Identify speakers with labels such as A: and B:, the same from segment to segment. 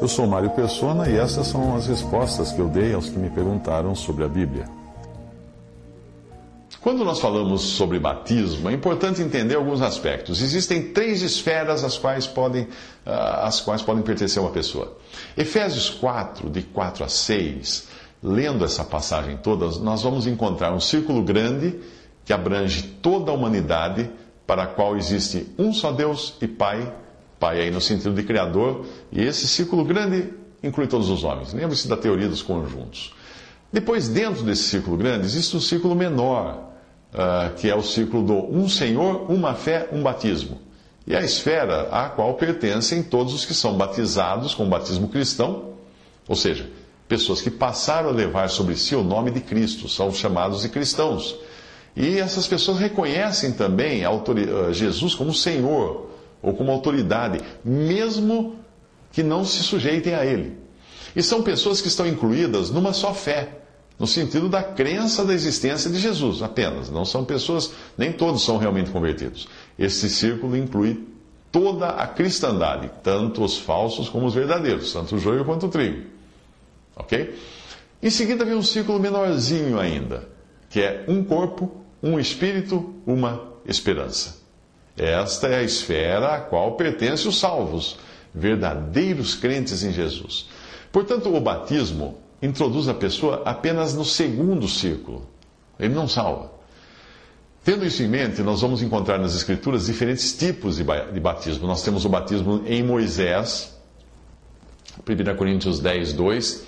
A: Eu sou Mário Persona e essas são as respostas que eu dei aos que me perguntaram sobre a Bíblia.
B: Quando nós falamos sobre batismo, é importante entender alguns aspectos. Existem três esferas às quais podem, ah, às quais podem pertencer uma pessoa. Efésios 4, de 4 a 6, lendo essa passagem toda, nós vamos encontrar um círculo grande que abrange toda a humanidade, para a qual existe um só Deus e Pai, Pai aí no sentido de Criador, e esse círculo grande inclui todos os homens. Lembre-se da teoria dos conjuntos. Depois, dentro desse círculo grande, existe um círculo menor, uh, que é o ciclo do um Senhor, uma fé, um batismo. E a esfera à qual pertencem todos os que são batizados com o batismo cristão, ou seja, pessoas que passaram a levar sobre si o nome de Cristo, são chamados de cristãos. E essas pessoas reconhecem também ah, Jesus como Senhor ou como autoridade, mesmo que não se sujeitem a Ele. E são pessoas que estão incluídas numa só fé no sentido da crença da existência de Jesus apenas. Não são pessoas, nem todos são realmente convertidos. Esse círculo inclui toda a cristandade, tanto os falsos como os verdadeiros, tanto o joio quanto o trigo. Ok? Em seguida vem um círculo menorzinho ainda, que é um corpo, um espírito, uma esperança. Esta é a esfera a qual pertencem os salvos, verdadeiros crentes em Jesus. Portanto, o batismo introduz a pessoa apenas no segundo círculo. Ele não salva. Tendo isso em mente, nós vamos encontrar nas Escrituras diferentes tipos de batismo. Nós temos o batismo em Moisés, 1 Coríntios 10, 2.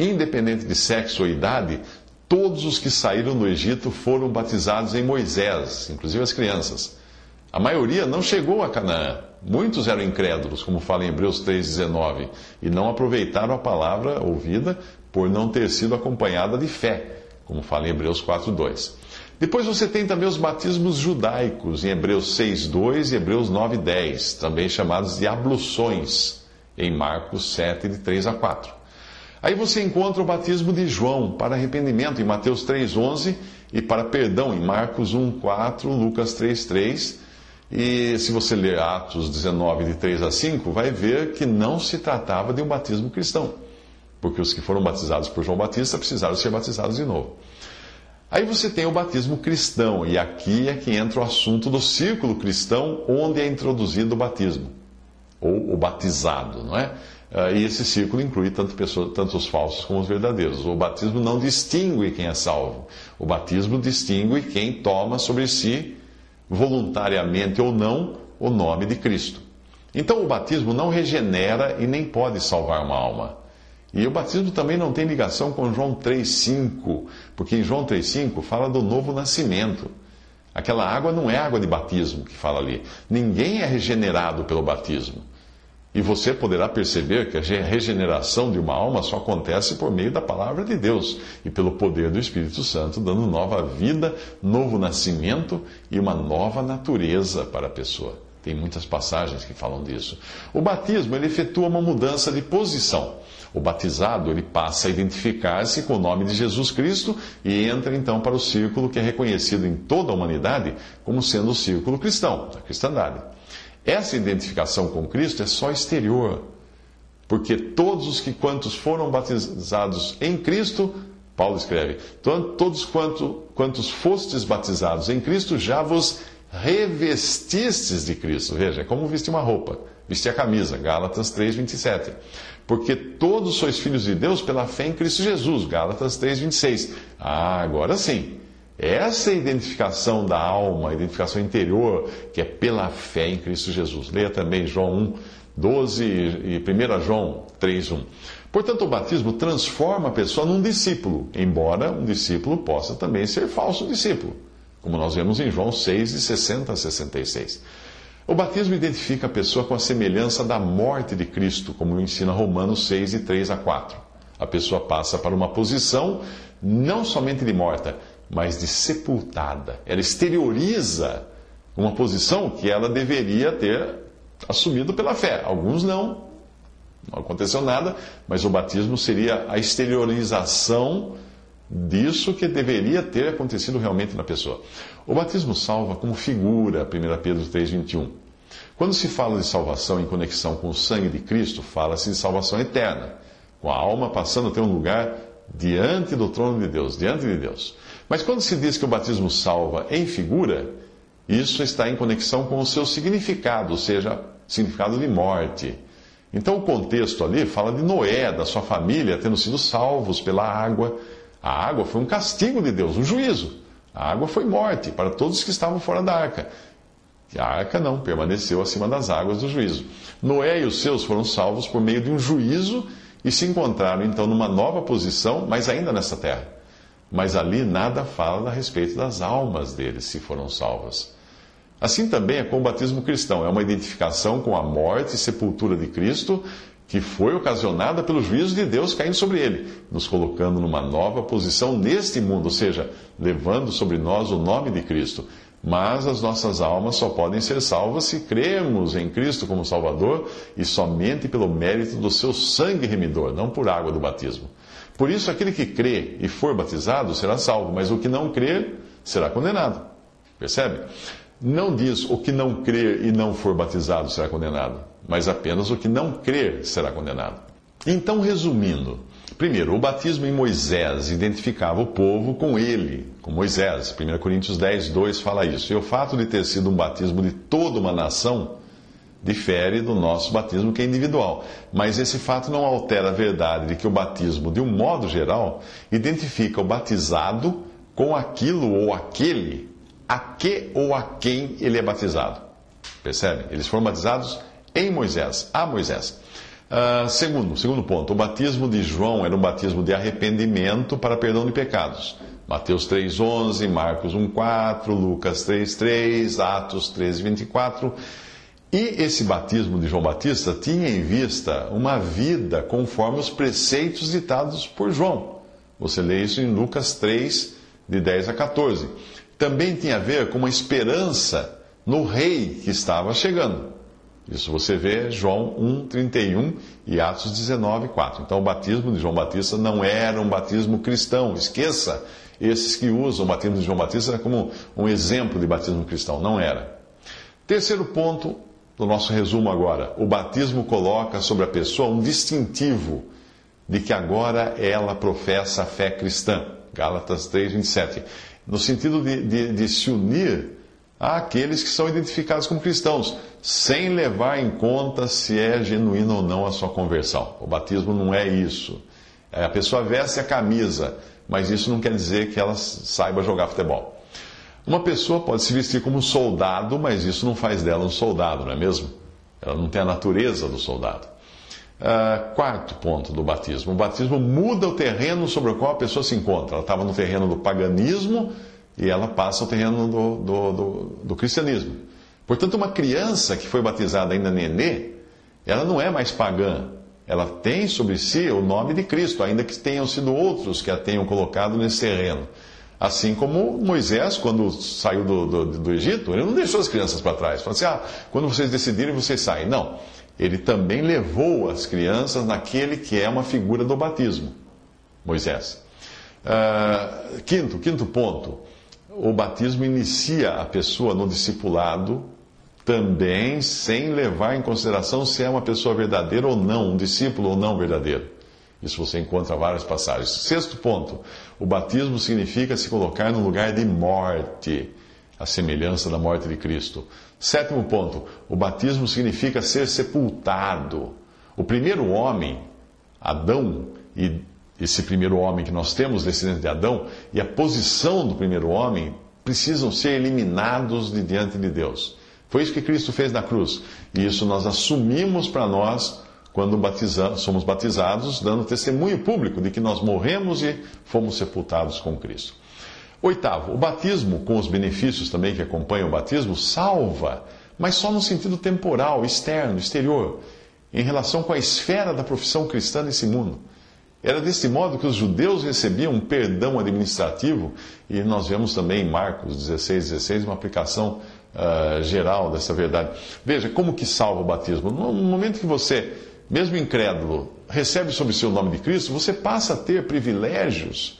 B: Independente de sexo ou idade, todos os que saíram do Egito foram batizados em Moisés, inclusive as crianças. A maioria não chegou a Canaã. Muitos eram incrédulos, como fala em Hebreus 3,19, e não aproveitaram a palavra ouvida por não ter sido acompanhada de fé, como fala em Hebreus 4:2. Depois você tem também os batismos judaicos, em Hebreus 6:2 e Hebreus 9:10, também chamados de abluções, em Marcos 7, de 3 a 4. Aí você encontra o batismo de João para arrependimento em Mateus 3:11 e para perdão em Marcos 1:4, Lucas 3:3. E se você ler Atos 19 de 3 a 5, vai ver que não se tratava de um batismo cristão porque os que foram batizados por João Batista precisaram ser batizados de novo. Aí você tem o batismo cristão, e aqui é que entra o assunto do círculo cristão, onde é introduzido o batismo, ou o batizado, não é? Ah, e esse círculo inclui tanto, pessoas, tanto os falsos como os verdadeiros. O batismo não distingue quem é salvo. O batismo distingue quem toma sobre si, voluntariamente ou não, o nome de Cristo. Então o batismo não regenera e nem pode salvar uma alma. E o batismo também não tem ligação com João 3,5, porque em João 3,5 fala do novo nascimento. Aquela água não é água de batismo que fala ali. Ninguém é regenerado pelo batismo. E você poderá perceber que a regeneração de uma alma só acontece por meio da palavra de Deus e pelo poder do Espírito Santo, dando nova vida, novo nascimento e uma nova natureza para a pessoa. Tem muitas passagens que falam disso. O batismo ele efetua uma mudança de posição. O batizado ele passa a identificar-se com o nome de Jesus Cristo e entra então para o círculo que é reconhecido em toda a humanidade como sendo o círculo cristão, a cristandade. Essa identificação com Cristo é só exterior, porque todos os que quantos foram batizados em Cristo, Paulo escreve, todos quanto, quantos fostes batizados em Cristo já vos revestistes de Cristo. Veja, é como vestir uma roupa, vestir a camisa, Gálatas 3, 27 porque todos sois filhos de Deus pela fé em Cristo Jesus. Gálatas 3,26. Ah, agora sim. Essa é identificação da alma, a identificação interior, que é pela fé em Cristo Jesus. Leia também João 1, 12 e 1 João 3, 1. Portanto, o batismo transforma a pessoa num discípulo, embora um discípulo possa também ser falso discípulo, como nós vemos em João 6, de 60 a 66. O batismo identifica a pessoa com a semelhança da morte de Cristo, como ensina Romanos 6, de 3 a 4. A pessoa passa para uma posição não somente de morta, mas de sepultada. Ela exterioriza uma posição que ela deveria ter assumido pela fé. Alguns não, não aconteceu nada, mas o batismo seria a exteriorização disso que deveria ter acontecido realmente na pessoa. O batismo salva como figura, 1 Pedro 3,21. Quando se fala de salvação em conexão com o sangue de Cristo, fala-se de salvação eterna, com a alma passando a ter um lugar diante do trono de Deus, diante de Deus. Mas quando se diz que o batismo salva em figura, isso está em conexão com o seu significado, ou seja, significado de morte. Então o contexto ali fala de Noé, da sua família, tendo sido salvos pela água. A água foi um castigo de Deus, um juízo. A água foi morte para todos que estavam fora da arca. E a arca não, permaneceu acima das águas do juízo. Noé e os seus foram salvos por meio de um juízo e se encontraram então numa nova posição, mas ainda nessa terra. Mas ali nada fala a respeito das almas deles, se foram salvas. Assim também é com o batismo cristão, é uma identificação com a morte e sepultura de Cristo, que foi ocasionada pelo juízo de Deus caindo sobre ele, nos colocando numa nova posição neste mundo, ou seja, levando sobre nós o nome de Cristo. Mas as nossas almas só podem ser salvas se cremos em Cristo como Salvador e somente pelo mérito do seu sangue remidor, não por água do batismo. Por isso, aquele que crê e for batizado será salvo, mas o que não crer será condenado. Percebe? não diz o que não crer e não for batizado será condenado, mas apenas o que não crer será condenado. Então, resumindo, primeiro, o batismo em Moisés identificava o povo com ele, com Moisés. 1 Coríntios 10, 2 fala isso. E o fato de ter sido um batismo de toda uma nação difere do nosso batismo, que é individual. Mas esse fato não altera a verdade de que o batismo, de um modo geral, identifica o batizado com aquilo ou aquele a que ou a quem ele é batizado. Percebe? Eles foram batizados em Moisés, a Moisés. Uh, segundo, segundo ponto, o batismo de João era um batismo de arrependimento para perdão de pecados. Mateus 3,11, Marcos 1,4, Lucas 3,3, Atos 13,24. E esse batismo de João Batista tinha em vista uma vida conforme os preceitos ditados por João. Você lê isso em Lucas 3, de 10 a 14 também tinha a ver com uma esperança no rei que estava chegando. Isso você vê João 1,31 e Atos 19,4. Então o batismo de João Batista não era um batismo cristão. Esqueça esses que usam o batismo de João Batista como um exemplo de batismo cristão. Não era. Terceiro ponto do nosso resumo agora. O batismo coloca sobre a pessoa um distintivo de que agora ela professa a fé cristã. Gálatas 3, 27 no sentido de, de, de se unir àqueles que são identificados como cristãos, sem levar em conta se é genuína ou não a sua conversão. O batismo não é isso. É, a pessoa veste a camisa, mas isso não quer dizer que ela saiba jogar futebol. Uma pessoa pode se vestir como soldado, mas isso não faz dela um soldado, não é mesmo? Ela não tem a natureza do soldado. Uh, quarto ponto do batismo: o batismo muda o terreno sobre o qual a pessoa se encontra. Ela estava no terreno do paganismo e ela passa ao terreno do, do, do, do, cristianismo. Portanto, uma criança que foi batizada ainda nenê, ela não é mais pagã. Ela tem sobre si o nome de Cristo, ainda que tenham sido outros que a tenham colocado nesse terreno. Assim como Moisés, quando saiu do, do, do Egito, ele não deixou as crianças para trás. Falou assim: ah, quando vocês decidirem, vocês saem. Não ele também levou as crianças naquele que é uma figura do batismo, Moisés. Uh, quinto, quinto ponto, o batismo inicia a pessoa no discipulado também sem levar em consideração se é uma pessoa verdadeira ou não, um discípulo ou não verdadeiro. Isso você encontra várias passagens. Sexto ponto, o batismo significa se colocar no lugar de morte a semelhança da morte de Cristo. Sétimo ponto: o batismo significa ser sepultado. O primeiro homem, Adão, e esse primeiro homem que nós temos, descendente de Adão, e a posição do primeiro homem precisam ser eliminados de diante de Deus. Foi isso que Cristo fez na cruz. E isso nós assumimos para nós quando batizamos, somos batizados, dando testemunho público de que nós morremos e fomos sepultados com Cristo. Oitavo, o batismo, com os benefícios também que acompanham o batismo, salva, mas só no sentido temporal, externo, exterior, em relação com a esfera da profissão cristã nesse mundo. Era desse modo que os judeus recebiam um perdão administrativo, e nós vemos também em Marcos 16, 16 uma aplicação uh, geral dessa verdade. Veja, como que salva o batismo? No momento que você, mesmo incrédulo, recebe sobre o seu nome de Cristo, você passa a ter privilégios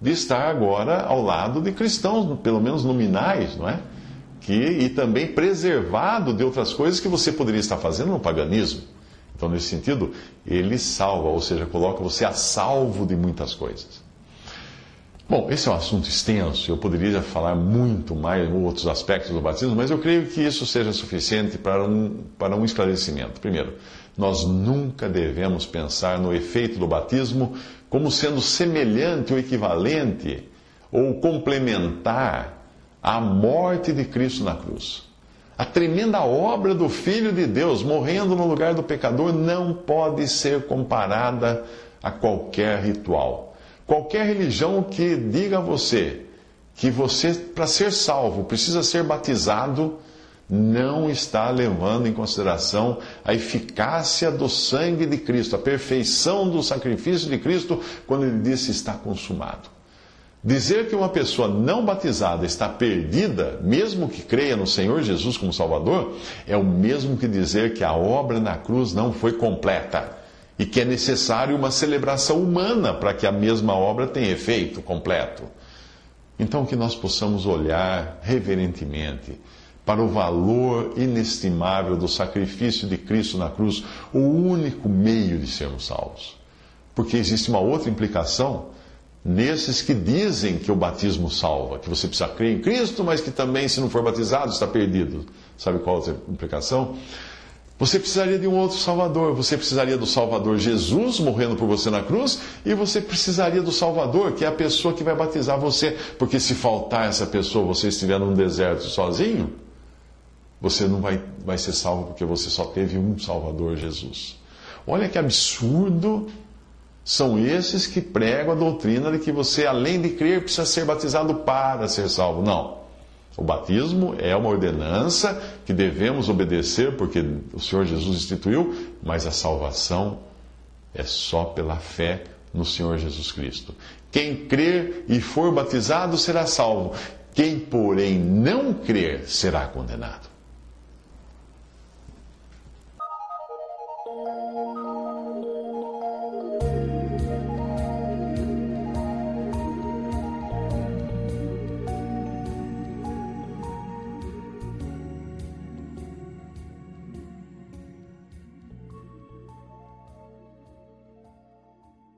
B: de estar agora ao lado de cristãos, pelo menos nominais, não é? que, e também preservado de outras coisas que você poderia estar fazendo no paganismo. Então, nesse sentido, ele salva, ou seja, coloca você a salvo de muitas coisas. Bom, esse é um assunto extenso, eu poderia falar muito mais em outros aspectos do batismo, mas eu creio que isso seja suficiente para um, para um esclarecimento. Primeiro, nós nunca devemos pensar no efeito do batismo como sendo semelhante ou equivalente ou complementar à morte de Cristo na cruz. A tremenda obra do Filho de Deus morrendo no lugar do pecador não pode ser comparada a qualquer ritual. Qualquer religião que diga a você que você, para ser salvo, precisa ser batizado, não está levando em consideração a eficácia do sangue de Cristo, a perfeição do sacrifício de Cristo, quando ele disse está consumado. Dizer que uma pessoa não batizada está perdida, mesmo que creia no Senhor Jesus como Salvador, é o mesmo que dizer que a obra na cruz não foi completa e que é necessário uma celebração humana para que a mesma obra tenha efeito completo. Então, que nós possamos olhar reverentemente para o valor inestimável do sacrifício de Cristo na cruz, o único meio de sermos salvos. Porque existe uma outra implicação nesses que dizem que o batismo salva, que você precisa crer em Cristo, mas que também, se não for batizado, está perdido. Sabe qual a outra implicação? Você precisaria de um outro Salvador. Você precisaria do Salvador Jesus morrendo por você na cruz, e você precisaria do Salvador, que é a pessoa que vai batizar você. Porque se faltar essa pessoa, você estiver num deserto sozinho, você não vai, vai ser salvo porque você só teve um Salvador, Jesus. Olha que absurdo são esses que pregam a doutrina de que você, além de crer, precisa ser batizado para ser salvo. Não. O batismo é uma ordenança que devemos obedecer porque o Senhor Jesus instituiu, mas a salvação é só pela fé no Senhor Jesus Cristo. Quem crer e for batizado será salvo. Quem, porém, não crer será condenado.